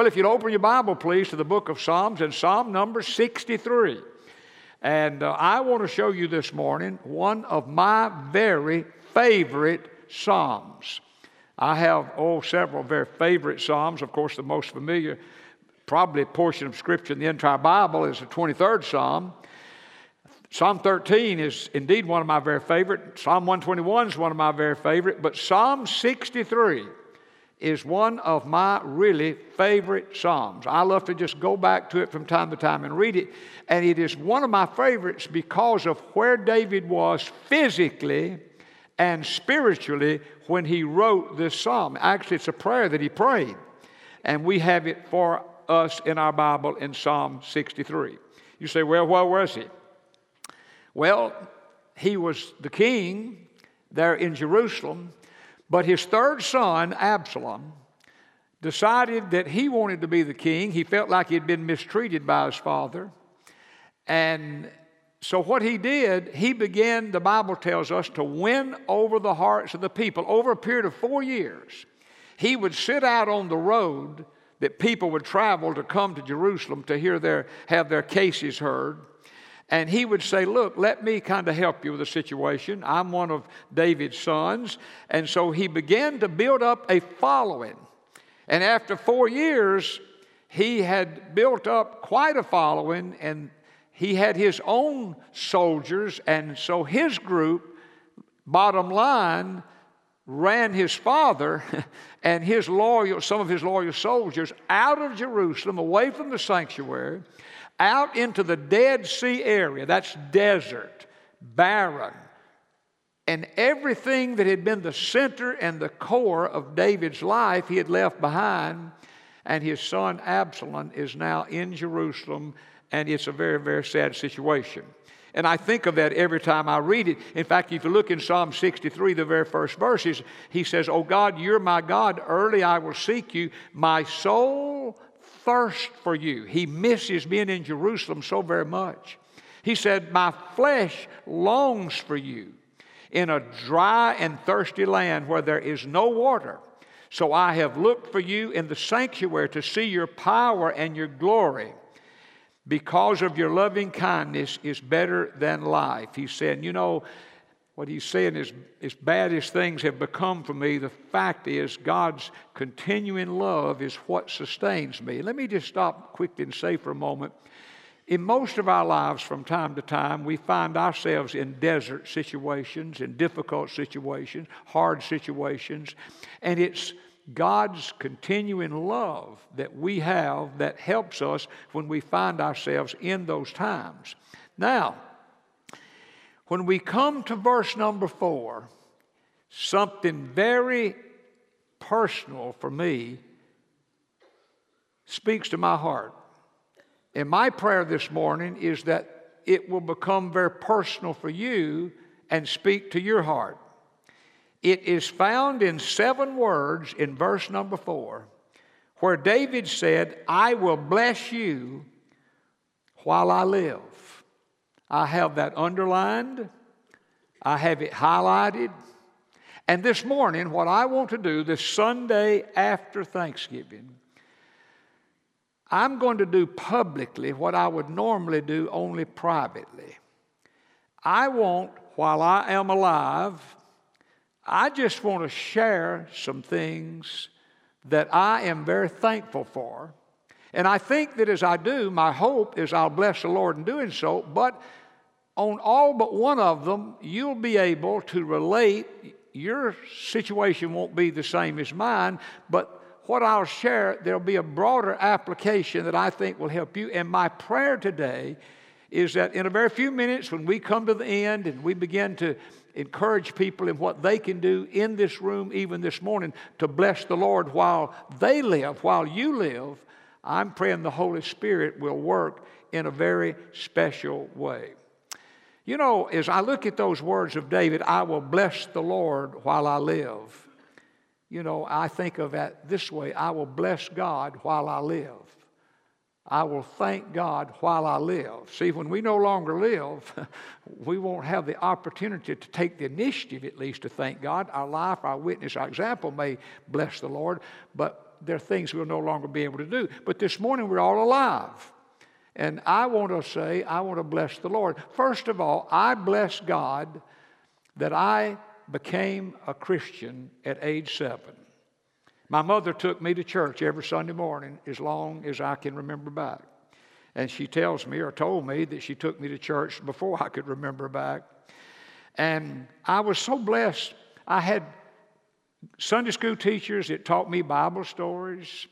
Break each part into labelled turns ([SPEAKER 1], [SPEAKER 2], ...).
[SPEAKER 1] Well, if you'd open your Bible, please, to the book of Psalms and Psalm number 63. And uh, I want to show you this morning one of my very favorite Psalms. I have, oh, several very favorite Psalms. Of course, the most familiar, probably portion of Scripture in the entire Bible is the 23rd Psalm. Psalm 13 is indeed one of my very favorite. Psalm 121 is one of my very favorite. But Psalm 63 is one of my really favorite Psalms. I love to just go back to it from time to time and read it. And it is one of my favorites because of where David was physically and spiritually when he wrote this psalm. Actually, it's a prayer that he prayed, and we have it for us in our Bible in Psalm 63. You say, well, where was he? Well, he was the king there in Jerusalem, but his third son, Absalom, decided that he wanted to be the king. He felt like he had been mistreated by his father. And so, what he did, he began, the Bible tells us, to win over the hearts of the people. Over a period of four years, he would sit out on the road that people would travel to come to Jerusalem to hear their, have their cases heard. And he would say, Look, let me kind of help you with the situation. I'm one of David's sons. And so he began to build up a following. And after four years, he had built up quite a following, and he had his own soldiers, and so his group, bottom line, ran his father and his loyal, some of his loyal soldiers out of Jerusalem, away from the sanctuary, out into the Dead Sea area. That's desert, barren. And everything that had been the center and the core of David's life, he had left behind. And his son Absalom is now in Jerusalem and it's a very, very sad situation. And I think of that every time I read it. In fact, if you look in Psalm 63, the very first verses, he says, Oh God, you're my God. Early I will seek you. My soul thirsts for you. He misses being in Jerusalem so very much. He said, My flesh longs for you in a dry and thirsty land where there is no water. So I have looked for you in the sanctuary to see your power and your glory because of your loving kindness is better than life. He said, you know, what he's saying is, as bad as things have become for me, the fact is God's continuing love is what sustains me. Let me just stop quickly and say for a moment. In most of our lives, from time to time, we find ourselves in desert situations, in difficult situations, hard situations, and it's God's continuing love that we have that helps us when we find ourselves in those times. Now, when we come to verse number four, something very personal for me speaks to my heart. And my prayer this morning is that it will become very personal for you and speak to your heart. It is found in seven words in verse number four, where David said, I will bless you while I live. I have that underlined, I have it highlighted. And this morning, what I want to do, this Sunday after Thanksgiving, I'm going to do publicly what I would normally do only privately. I want, while I am alive, I just want to share some things that I am very thankful for. And I think that as I do, my hope is I'll bless the Lord in doing so. But on all but one of them, you'll be able to relate. Your situation won't be the same as mine, but what I'll share, there'll be a broader application that I think will help you. And my prayer today is that in a very few minutes, when we come to the end and we begin to encourage people in what they can do in this room, even this morning, to bless the Lord while they live, while you live. I'm praying the Holy Spirit will work in a very special way. You know, as I look at those words of David, I will bless the Lord while I live. You know, I think of it this way I will bless God while I live. I will thank God while I live. See, when we no longer live, we won't have the opportunity to take the initiative, at least, to thank God. Our life, our witness, our example may bless the Lord, but there are things we'll no longer be able to do. But this morning we're all alive. And I want to say, I want to bless the Lord. First of all, I bless God that I became a Christian at age seven. My mother took me to church every Sunday morning as long as I can remember back. And she tells me or told me that she took me to church before I could remember back. And I was so blessed. I had Sunday school teachers that taught me Bible stories.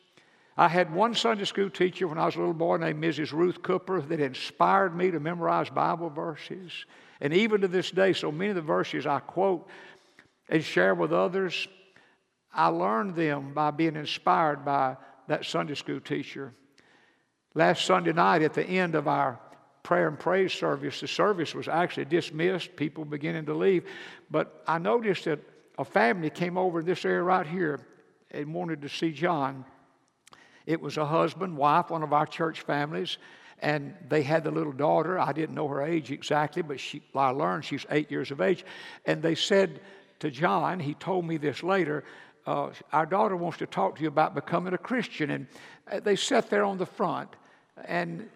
[SPEAKER 1] I had one Sunday school teacher when I was a little boy named Mrs. Ruth Cooper that inspired me to memorize Bible verses. And even to this day, so many of the verses I quote and share with others, I learned them by being inspired by that Sunday school teacher. Last Sunday night, at the end of our prayer and praise service, the service was actually dismissed, people beginning to leave. But I noticed that a family came over this area right here and wanted to see John. It was a husband, wife, one of our church families, and they had the little daughter. I didn't know her age exactly, but she, I learned she's eight years of age. And they said to John, he told me this later, uh, our daughter wants to talk to you about becoming a Christian. And uh, they sat there on the front, and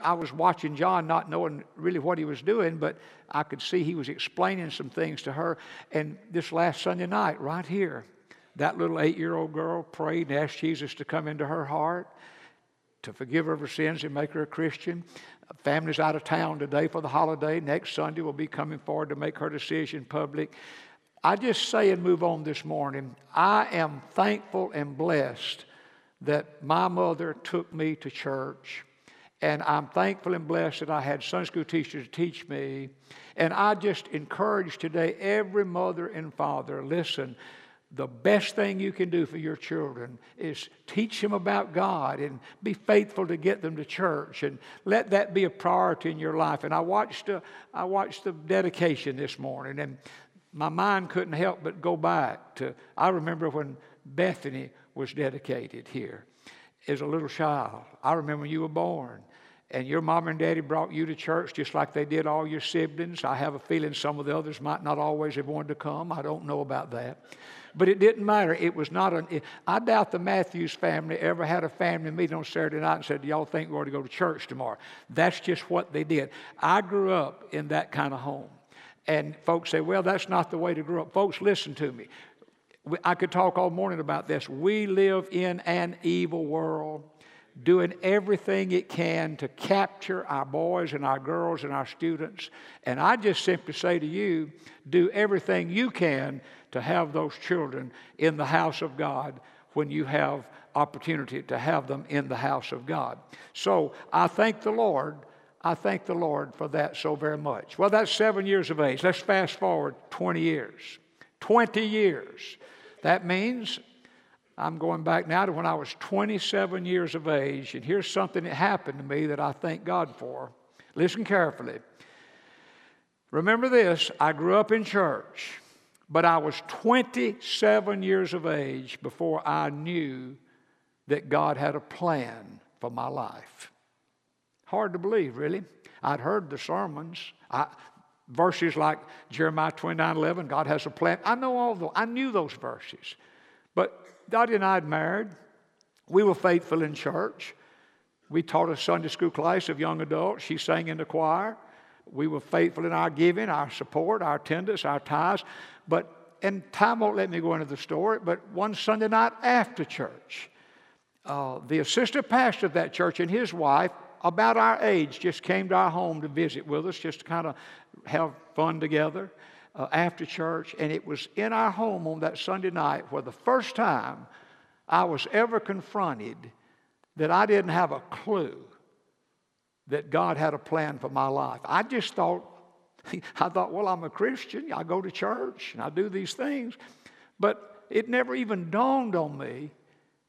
[SPEAKER 1] I was watching John, not knowing really what he was doing, but I could see he was explaining some things to her. And this last Sunday night, right here, that little eight year old girl prayed and asked Jesus to come into her heart, to forgive her of her sins and make her a Christian. Family's out of town today for the holiday. Next Sunday, we'll be coming forward to make her decision public. I just say and move on this morning. I am thankful and blessed that my mother took me to church. And I'm thankful and blessed that I had Sunday school teachers to teach me. And I just encourage today every mother and father listen, the best thing you can do for your children is teach them about God and be faithful to get them to church and let that be a priority in your life. And I watched, I watched the dedication this morning, and my mind couldn't help but go back to, I remember when Bethany was dedicated here as a little child. I remember when you were born and your mom and daddy brought you to church just like they did all your siblings. I have a feeling some of the others might not always have wanted to come. I don't know about that. But it didn't matter. It was not an. It, I doubt the Matthews family ever had a family meeting on Saturday night and said, y'all think we're going to go to church tomorrow? That's just what they did. I grew up in that kind of home. And folks say, well, that's not the way to grow up. Folks, listen to me. I could talk all morning about this. We live in an evil world, doing everything it can to capture our boys and our girls and our students. And I just simply say to you do everything you can to have those children in the house of God when you have opportunity to have them in the house of God. So I thank the Lord I thank the Lord for that so very much. Well, that's seven years of age. Let's fast forward 20 years. 20 years. That means I'm going back now to when I was 27 years of age, and here's something that happened to me that I thank God for. Listen carefully. Remember this I grew up in church, but I was 27 years of age before I knew that God had a plan for my life. Hard to believe, really. I'd heard the sermons. I, verses like Jeremiah 29 11, God has a plan. I know all those. I knew those verses. But Dottie and I had married. We were faithful in church. We taught a Sunday school class of young adults. She sang in the choir. We were faithful in our giving, our support, our attendance, our tithes. But, and time won't let me go into the story, but one Sunday night after church, uh, the assistant pastor of that church and his wife about our age just came to our home to visit with us, just to kind of have fun together uh, after church. And it was in our home on that Sunday night where the first time I was ever confronted that I didn't have a clue that God had a plan for my life. I just thought, I thought, well, I'm a Christian. I go to church and I do these things. But it never even dawned on me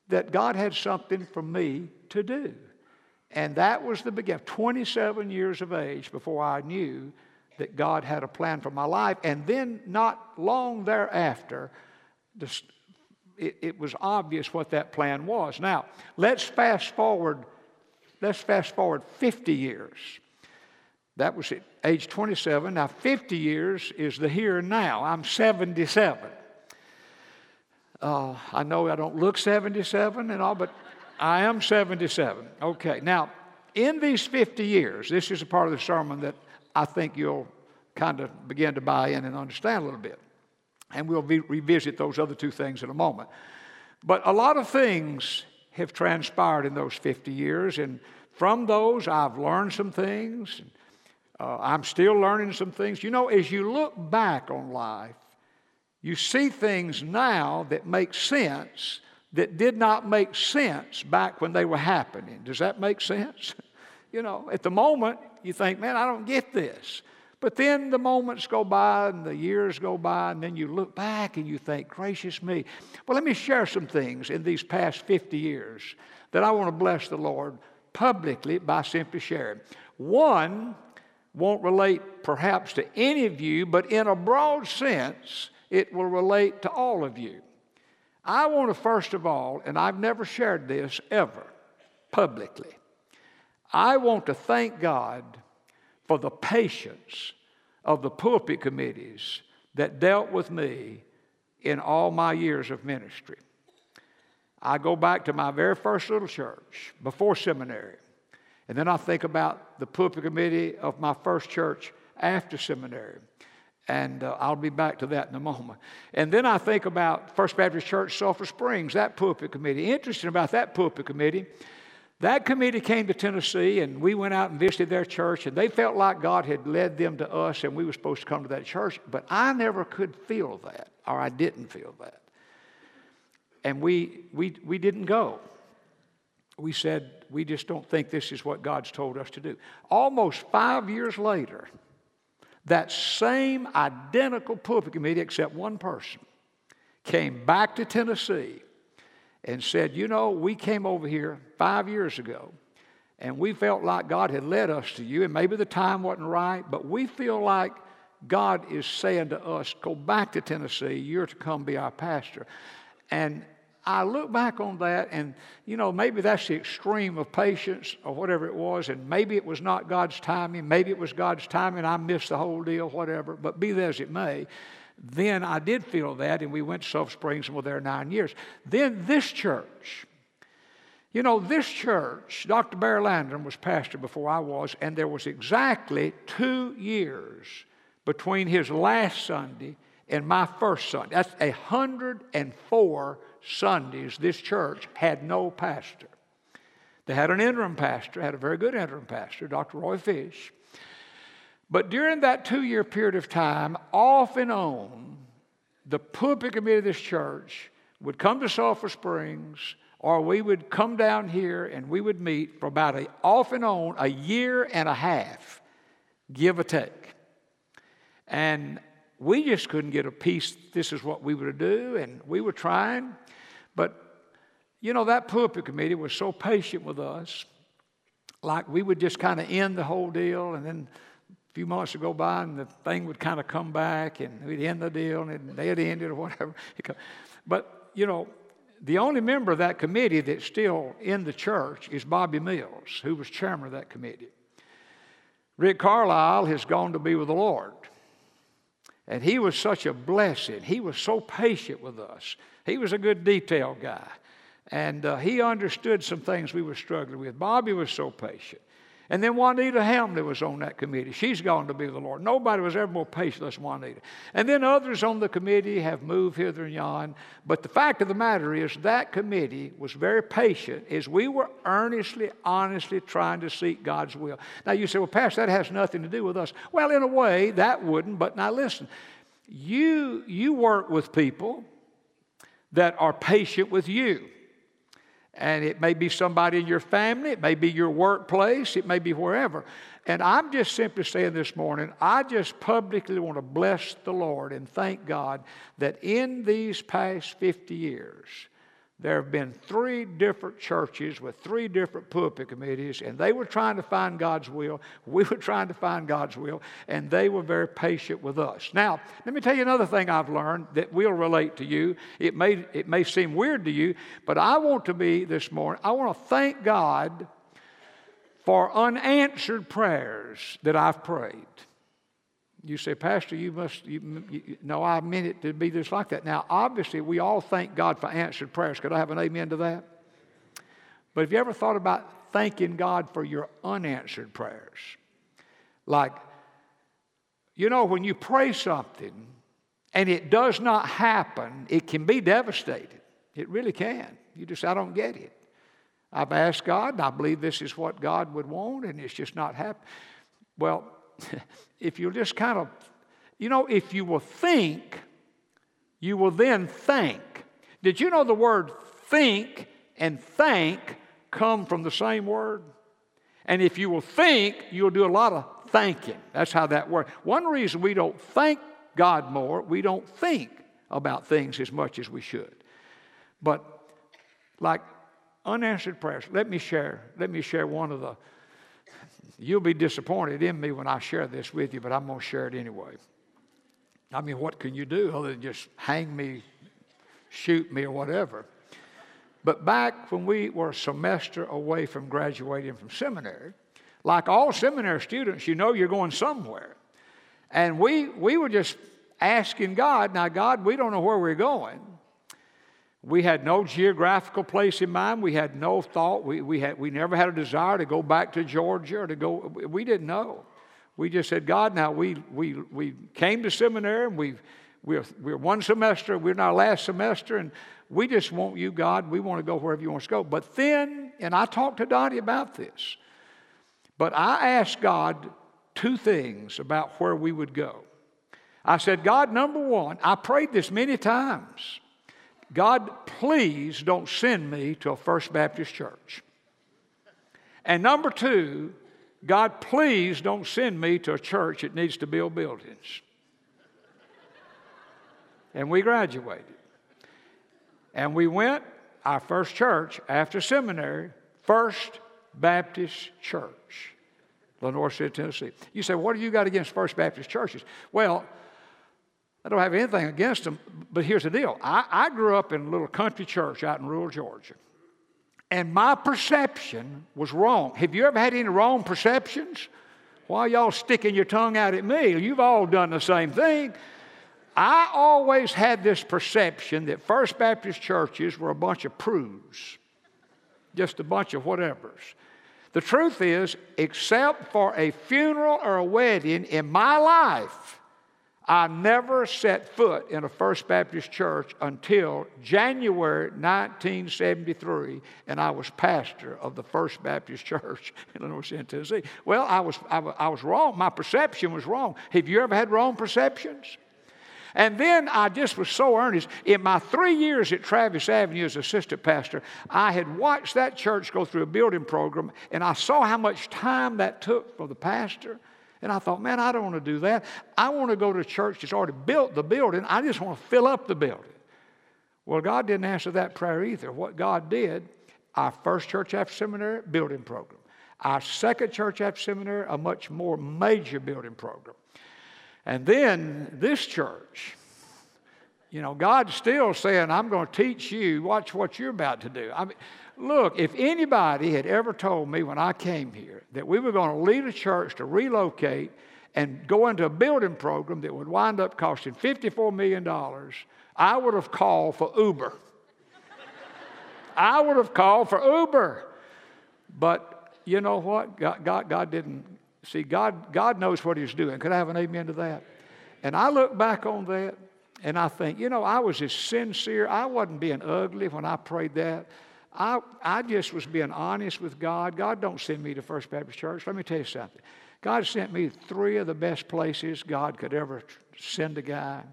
[SPEAKER 1] that God had something for me to do. And that was the beginning. 27 years of age before I knew that God had a plan for my life. And then, not long thereafter, it, it was obvious what that plan was. Now, let's fast forward. Let's fast forward 50 years. That was at age 27. Now, 50 years is the here and now. I'm 77. Uh, I know I don't look 77 and all, but I am 77. Okay, now, in these 50 years, this is a part of the sermon that I think you'll kind of begin to buy in and understand a little bit. And we'll be, revisit those other two things in a moment. But a lot of things have transpired in those 50 years, and from those, I've learned some things. Uh, I'm still learning some things. You know, as you look back on life, you see things now that make sense that did not make sense back when they were happening. Does that make sense? you know, at the moment, you think, man, I don't get this. But then the moments go by and the years go by, and then you look back and you think, gracious me. Well, let me share some things in these past 50 years that I want to bless the Lord publicly by simply sharing. One won't relate perhaps to any of you, but in a broad sense, it will relate to all of you. I want to, first of all, and I've never shared this ever publicly, I want to thank God for the patience of the pulpit committees that dealt with me in all my years of ministry. I go back to my very first little church before seminary. And then I think about the pulpit committee of my first church after seminary. And uh, I'll be back to that in a moment. And then I think about First Baptist Church, Sulphur Springs, that pulpit committee. Interesting about that pulpit committee that committee came to Tennessee and we went out and visited their church, and they felt like God had led them to us and we were supposed to come to that church, but I never could feel that, or I didn't feel that. And we, we, we didn't go. We said, we just don't think this is what God's told us to do. Almost five years later, that same identical pulpit committee, except one person, came back to Tennessee and said, You know, we came over here five years ago and we felt like God had led us to you, and maybe the time wasn't right, but we feel like God is saying to us, Go back to Tennessee, you're to come be our pastor. And I look back on that, and you know, maybe that's the extreme of patience or whatever it was, and maybe it was not God's timing, maybe it was God's timing, and I missed the whole deal, whatever, but be that as it may then I did feel that, and we went to Sulphur Springs and were there nine years. Then this church, you know, this church, Dr. Barry Landrum was pastor before I was, and there was exactly two years between his last Sunday and my first Sunday. That's 104 Sundays this church had no pastor. They had an interim pastor, had a very good interim pastor, Dr. Roy Fish. But during that two year period of time, off and on, the pulpit committee of this church would come to Sulphur Springs, or we would come down here and we would meet for about a, off and on a year and a half, give or take. And we just couldn't get a peace. This is what we were to do, and we were trying. But, you know, that pulpit committee was so patient with us. Like we would just kind of end the whole deal, and then a few months would go by and the thing would kind of come back and we'd end the deal and they'd end it or whatever. But, you know, the only member of that committee that's still in the church is Bobby Mills, who was chairman of that committee. Rick Carlisle has gone to be with the Lord. And he was such a blessing. He was so patient with us. He was a good detail guy. And uh, he understood some things we were struggling with. Bobby was so patient. And then Juanita Hamley was on that committee. She's gone to be the Lord. Nobody was ever more patient than Juanita. And then others on the committee have moved hither and yon. But the fact of the matter is, that committee was very patient as we were earnestly, honestly trying to seek God's will. Now you say, well, Pastor, that has nothing to do with us. Well, in a way, that wouldn't. But now listen, you, you work with people that are patient with you. And it may be somebody in your family, it may be your workplace, it may be wherever. And I'm just simply saying this morning, I just publicly want to bless the Lord and thank God that in these past 50 years, there have been three different churches with three different pulpit committees, and they were trying to find God's will. We were trying to find God's will, and they were very patient with us. Now, let me tell you another thing I've learned that will relate to you. It may, it may seem weird to you, but I want to be this morning, I want to thank God for unanswered prayers that I've prayed. You say, Pastor, you must, you, you, no, I meant it to be just like that. Now, obviously, we all thank God for answered prayers. Could I have an amen to that? But have you ever thought about thanking God for your unanswered prayers? Like, you know, when you pray something and it does not happen, it can be devastating. It really can. You just, I don't get it. I've asked God, and I believe this is what God would want, and it's just not happening. Well, if you just kind of, you know, if you will think, you will then thank. Did you know the word think and thank come from the same word? And if you will think, you'll do a lot of thanking. That's how that works. One reason we don't thank God more, we don't think about things as much as we should. But like unanswered prayers, let me share, let me share one of the You'll be disappointed in me when I share this with you, but I'm going to share it anyway. I mean, what can you do other than just hang me, shoot me, or whatever? But back when we were a semester away from graduating from seminary, like all seminary students, you know you're going somewhere. And we, we were just asking God, now, God, we don't know where we're going. We had no geographical place in mind. We had no thought. We, we, had, we never had a desire to go back to Georgia or to go. We didn't know. We just said, God, now we, we, we came to seminary and we we're, we're one semester, we're in our last semester, and we just want you, God. We want to go wherever you want us to go. But then, and I talked to Donnie about this, but I asked God two things about where we would go. I said, God, number one, I prayed this many times. God, please don't send me to a First Baptist church. And number two, God, please don't send me to a church that needs to build buildings. And we graduated. And we went, our first church after seminary, First Baptist Church, Lenoir City, Tennessee. You say, what do you got against First Baptist churches? Well, I don't have anything against them, but here's the deal. I, I grew up in a little country church out in rural Georgia, and my perception was wrong. Have you ever had any wrong perceptions? Why y'all sticking your tongue out at me? You've all done the same thing. I always had this perception that First Baptist churches were a bunch of prudes, just a bunch of whatevers. The truth is, except for a funeral or a wedding in my life, I never set foot in a First Baptist church until January 1973, and I was pastor of the First Baptist Church in Lenoir, Tennessee. Well, I was, I, I was wrong. My perception was wrong. Have you ever had wrong perceptions? And then I just was so earnest. In my three years at Travis Avenue as assistant pastor, I had watched that church go through a building program, and I saw how much time that took for the pastor and I thought, man, I don't want to do that. I want to go to a church that's already built the building. I just want to fill up the building. Well, God didn't answer that prayer either. What God did, our first church after seminary, building program. Our second church after seminary, a much more major building program. And then this church, you know, God's still saying, I'm going to teach you, watch what you're about to do. I mean, Look, if anybody had ever told me when I came here that we were going to leave a church to relocate and go into a building program that would wind up costing $54 million, I would have called for Uber. I would have called for Uber. But you know what? God, God, God didn't. See, God, God knows what He's doing. Could I have an amen to that? And I look back on that and I think, you know, I was as sincere. I wasn't being ugly when I prayed that. I, I just was being honest with God. God don't send me to First Baptist Church. Let me tell you something. God sent me three of the best places God could ever send a guy.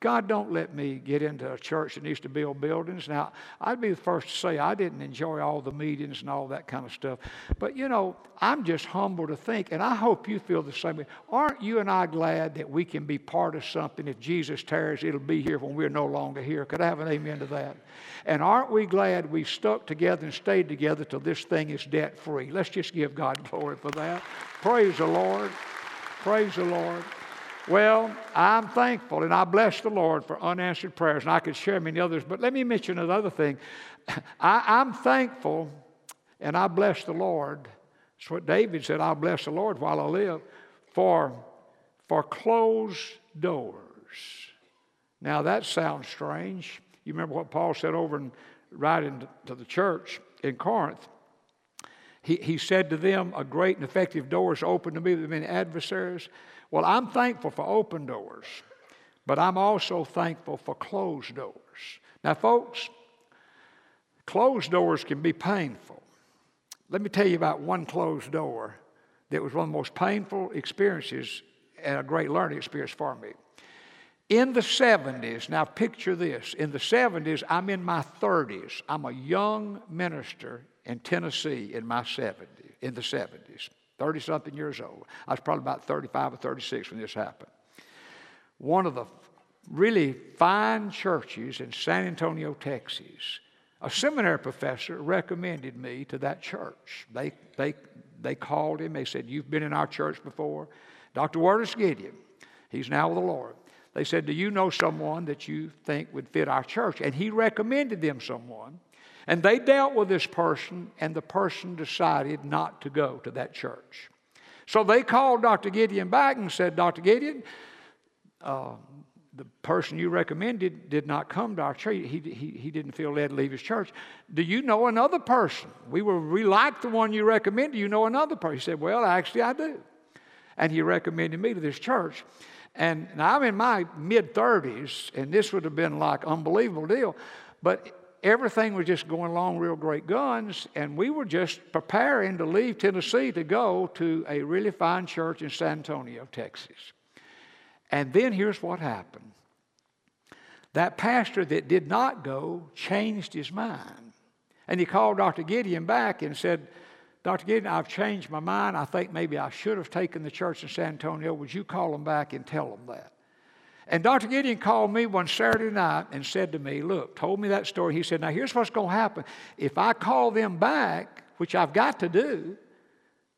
[SPEAKER 1] God, don't let me get into a church that needs to build buildings. Now, I'd be the first to say I didn't enjoy all the meetings and all that kind of stuff. But, you know, I'm just humble to think, and I hope you feel the same way. Aren't you and I glad that we can be part of something? If Jesus tarries, it'll be here when we're no longer here. Could I have an amen to that? And aren't we glad we stuck together and stayed together till this thing is debt free? Let's just give God glory for that. Praise the Lord. Praise the Lord. Well, I'm thankful and I bless the Lord for unanswered prayers, and I could share many others, but let me mention another thing. I, am thankful and I bless the Lord. That's what David said I'll bless the Lord while I live for for closed doors. Now that sounds strange. You remember what Paul said over in writing to the church in Corinth? He, he said to them, A great and effective door is open to me with many adversaries. Well, I'm thankful for open doors, but I'm also thankful for closed doors. Now, folks, closed doors can be painful. Let me tell you about one closed door that was one of the most painful experiences and a great learning experience for me. In the 70s, now picture this in the 70s, I'm in my 30s. I'm a young minister in Tennessee in my 70s, in the 70s, 30 something years old. I was probably about 35 or 36 when this happened. One of the really fine churches in San Antonio, Texas, a seminary professor recommended me to that church. They, they, they called him, they said, You've been in our church before. Dr. Wallace Gideon, he's now with the Lord. They said, Do you know someone that you think would fit our church? And he recommended them someone. And they dealt with this person, and the person decided not to go to that church. So they called Dr. Gideon back and said, Dr. Gideon, uh, the person you recommended did not come to our church. He, he, he didn't feel led to leave his church. Do you know another person? We were we the one you recommended. Do you know another person? He said, Well, actually, I do. And he recommended me to this church. And now I'm in my mid 30s, and this would have been like unbelievable deal. But everything was just going along real great guns, and we were just preparing to leave Tennessee to go to a really fine church in San Antonio, Texas. And then here's what happened. That pastor that did not go changed his mind. And he called Dr. Gideon back and said, Dr. Gideon, I've changed my mind. I think maybe I should have taken the church in San Antonio. Would you call them back and tell them that? And Dr. Gideon called me one Saturday night and said to me, Look, told me that story. He said, Now here's what's going to happen. If I call them back, which I've got to do,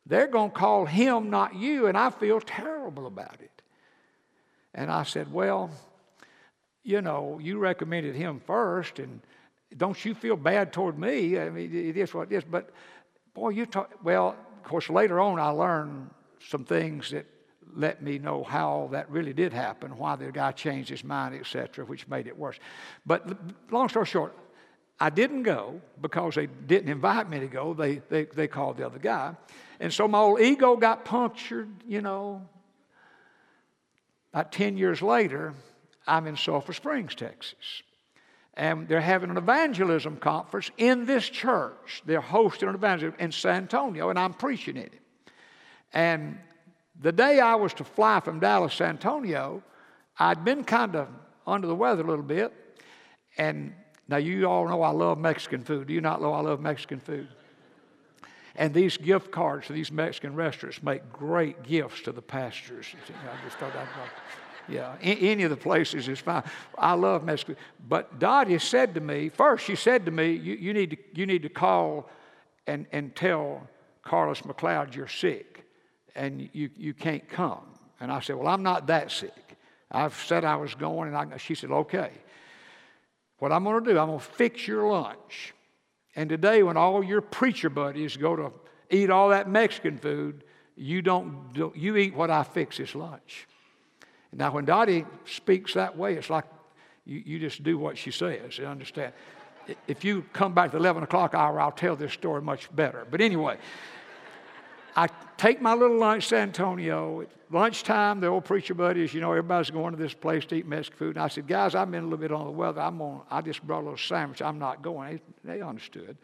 [SPEAKER 1] they're going to call him, not you, and I feel terrible about it. And I said, Well, you know, you recommended him first, and don't you feel bad toward me? I mean, it is what it is. But boy, you talk, well, of course, later on I learned some things that let me know how that really did happen, why the guy changed his mind, etc., which made it worse. But long story short, I didn't go because they didn't invite me to go. They, they, they called the other guy. And so my old ego got punctured, you know. About 10 years later, I'm in Sulphur Springs, Texas. And they're having an evangelism conference in this church. They're hosting an evangelism in San Antonio, and I'm preaching in it. And the day I was to fly from Dallas, San Antonio, I'd been kind of under the weather a little bit. And now you all know I love Mexican food. Do you not know I love Mexican food? And these gift cards to these Mexican restaurants make great gifts to the pastors. I just thought I'd yeah, any of the places is fine. I love Mexico. But Dottie said to me, first, she said to me, you, you, need, to, you need to call and, and tell Carlos McLeod you're sick and you, you can't come. And I said, Well, I'm not that sick. I've said I was going, and I, she said, Okay. What I'm going to do, I'm going to fix your lunch. And today, when all your preacher buddies go to eat all that Mexican food, you don't, you eat what I fix this lunch. Now, when Dottie speaks that way, it's like you, you just do what she says. You understand? If you come back to the 11 o'clock hour, I'll tell this story much better. But anyway, I take my little lunch, San Antonio. At lunchtime, the old preacher buddies, you know, everybody's going to this place to eat Mexican food. And I said, guys, I've been a little bit on the weather. I'm on, I just brought a little sandwich. I'm not going. They, they understood.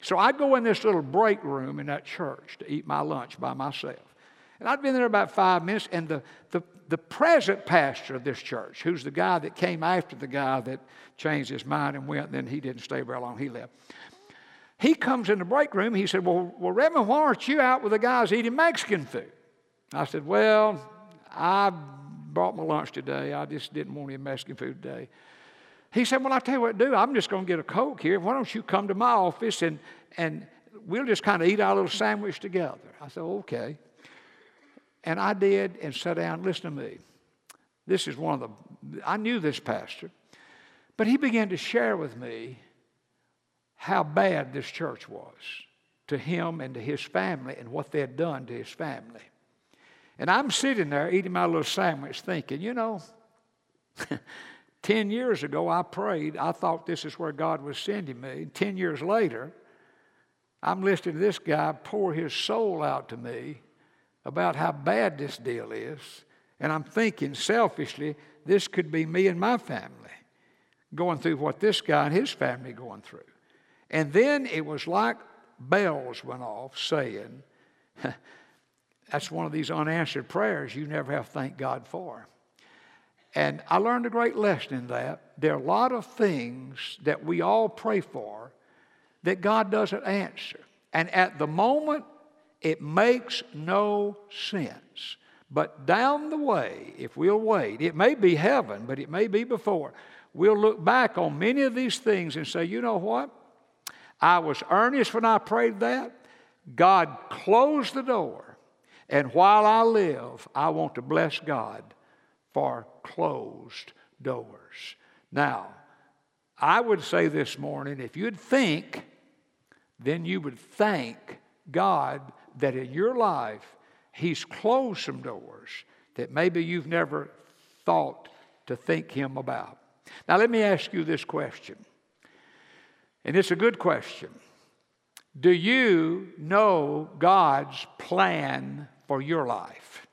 [SPEAKER 1] So I go in this little break room in that church to eat my lunch by myself. And I'd been there about five minutes, and the, the, the present pastor of this church, who's the guy that came after the guy that changed his mind and went, and then he didn't stay very long, he left. He comes in the break room. He said, Well, well Redmond, why aren't you out with the guys eating Mexican food? I said, Well, I brought my lunch today. I just didn't want any Mexican food today. He said, Well, I'll tell you what to do. I'm just going to get a Coke here. Why don't you come to my office and, and we'll just kind of eat our little sandwich together? I said, Okay. And I did and sat down. Listen to me. This is one of the, I knew this pastor, but he began to share with me how bad this church was to him and to his family and what they had done to his family. And I'm sitting there eating my little sandwich thinking, you know, 10 years ago I prayed. I thought this is where God was sending me. 10 years later, I'm listening to this guy pour his soul out to me about how bad this deal is. And I'm thinking selfishly, this could be me and my family going through what this guy and his family going through. And then it was like bells went off saying, that's one of these unanswered prayers you never have to thank God for. And I learned a great lesson in that. There are a lot of things that we all pray for that God doesn't answer. And at the moment, it makes no sense. But down the way, if we'll wait, it may be heaven, but it may be before. We'll look back on many of these things and say, you know what? I was earnest when I prayed that. God closed the door. And while I live, I want to bless God for closed doors. Now, I would say this morning if you'd think, then you would thank God that in your life He's closed some doors that maybe you've never thought to think Him about. Now, let me ask you this question, and it's a good question. Do you know God's plan for your life?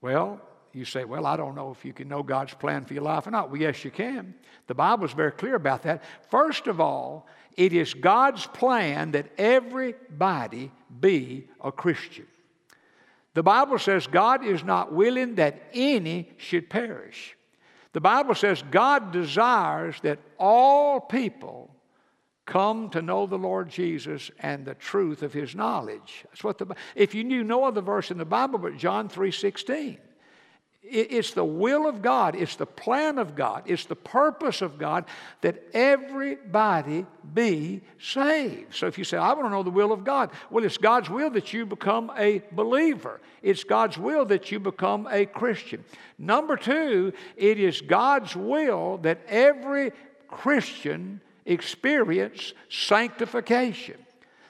[SPEAKER 1] Well, you say, Well, I don't know if you can know God's plan for your life or not. Well, yes, you can. The Bible is very clear about that. First of all, it is God's plan that everybody be a Christian. The Bible says God is not willing that any should perish. The Bible says God desires that all people come to know the Lord Jesus and the truth of his knowledge. That's what the if you knew no other verse in the Bible but John 3:16. It's the will of God, it's the plan of God, it's the purpose of God that everybody be saved. So if you say, I want to know the will of God, well, it's God's will that you become a believer, it's God's will that you become a Christian. Number two, it is God's will that every Christian experience sanctification.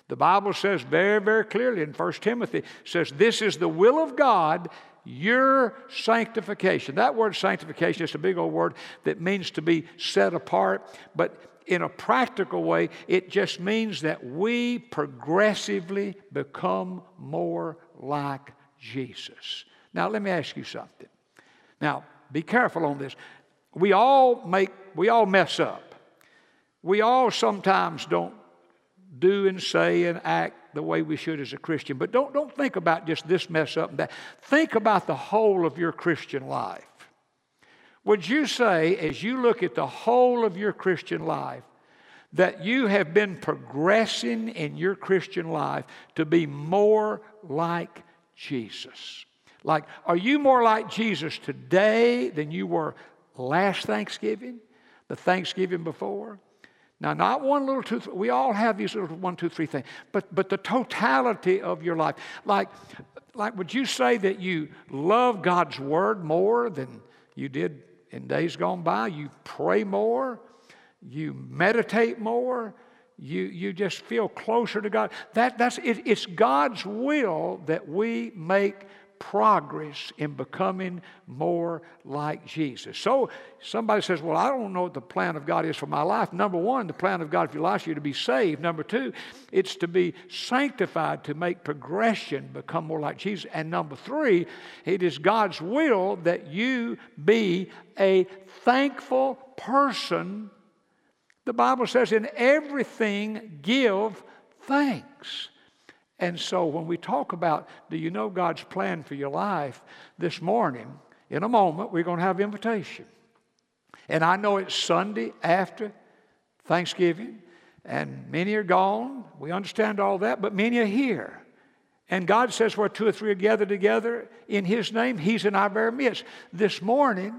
[SPEAKER 1] The Bible says very, very clearly in 1 Timothy, says, This is the will of God your sanctification. That word sanctification is a big old word that means to be set apart, but in a practical way, it just means that we progressively become more like Jesus. Now, let me ask you something. Now, be careful on this. We all make, we all mess up. We all sometimes don't do and say and act the way we should as a Christian. But don't, don't think about just this mess up and that. Think about the whole of your Christian life. Would you say, as you look at the whole of your Christian life, that you have been progressing in your Christian life to be more like Jesus? Like, are you more like Jesus today than you were last Thanksgiving, the Thanksgiving before? Now, not one little two, we all have these little one, two, three things, but, but the totality of your life. Like, like, would you say that you love God's Word more than you did in days gone by? You pray more? You meditate more? You, you just feel closer to God? That, that's, it, it's God's will that we make progress in becoming more like Jesus. So somebody says, Well, I don't know what the plan of God is for my life. Number one, the plan of God for your life is to be saved. Number two, it's to be sanctified, to make progression, become more like Jesus. And number three, it is God's will that you be a thankful person. The Bible says, In everything, give thanks. And so when we talk about, do you know God's plan for your life this morning, in a moment, we're going to have invitation. And I know it's Sunday after Thanksgiving, and many are gone. We understand all that, but many are here. And God says, where two or three are gathered together in His name, He's in our very midst. This morning,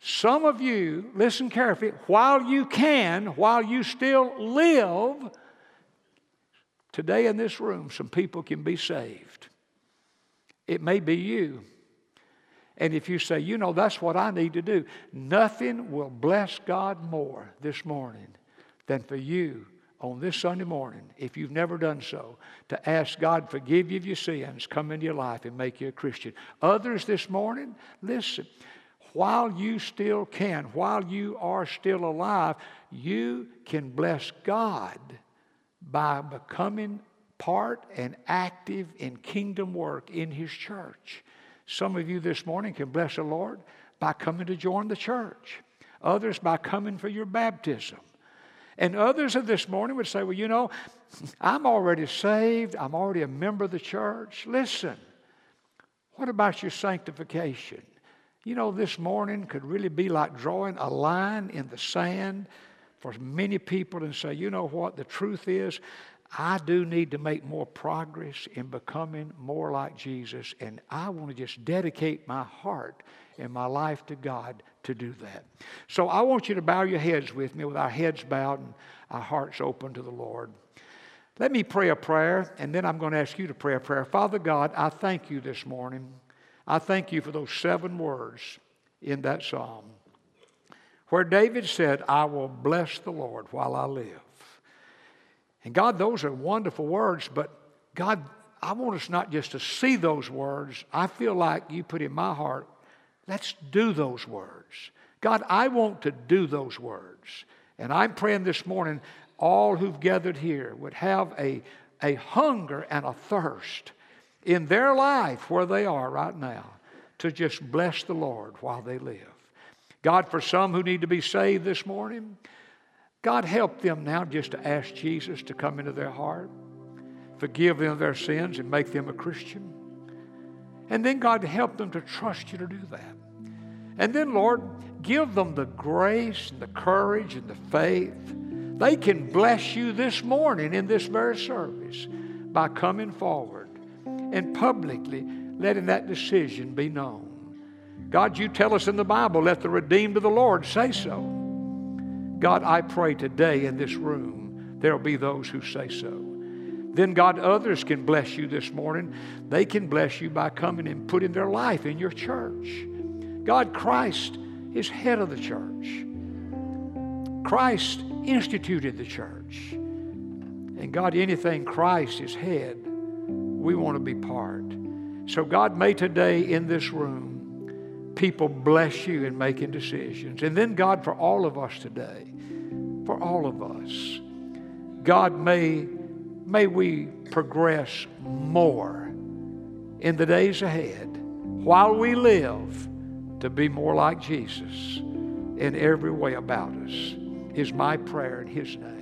[SPEAKER 1] some of you, listen carefully, while you can, while you still live, Today in this room, some people can be saved. It may be you. And if you say, you know, that's what I need to do, nothing will bless God more this morning than for you on this Sunday morning, if you've never done so, to ask God forgive you of your sins, come into your life and make you a Christian. Others this morning, listen, while you still can, while you are still alive, you can bless God by becoming part and active in kingdom work in His church. Some of you this morning can bless the Lord by coming to join the church, others by coming for your baptism. And others of this morning would say, Well, you know, I'm already saved, I'm already a member of the church. Listen, what about your sanctification? You know, this morning could really be like drawing a line in the sand for many people and say, you know what, the truth is, I do need to make more progress in becoming more like Jesus, and I want to just dedicate my heart and my life to God to do that. So I want you to bow your heads with me with our heads bowed and our hearts open to the Lord. Let me pray a prayer, and then I'm going to ask you to pray a prayer. Father God, I thank you this morning. I thank you for those seven words in that psalm where David said, I will bless the Lord while I live. And God, those are wonderful words, but God, I want us not just to see those words. I feel like you put in my heart Let's do those words. God, I want to do those words. And I'm praying this morning, all who've gathered here would have a, a hunger and a thirst in their life where they are right now to just bless the Lord while they live. God, for some who need to be saved this morning, God, help them now just to ask Jesus to come into their heart, forgive them their sins, and make them a Christian. And then, God, help them to trust you to do that. And then, Lord, give them the grace and the courage and the faith. They can bless you this morning in this very service by coming forward and publicly letting that decision be known. God, you tell us in the Bible, let the redeemed of the Lord say so. God, I pray today in this room there will be those who say so. Then, God, others can bless you this morning. They can bless you by coming and putting their life in your church. God, Christ is head of the church. Christ instituted the church. And God, anything Christ is head, we want to be part. So, God, may today in this room, people bless you in making decisions. And then, God, for all of us today, for all of us, God, may, may we progress more in the days ahead while we live to be more like Jesus in every way about us, is my prayer in His name.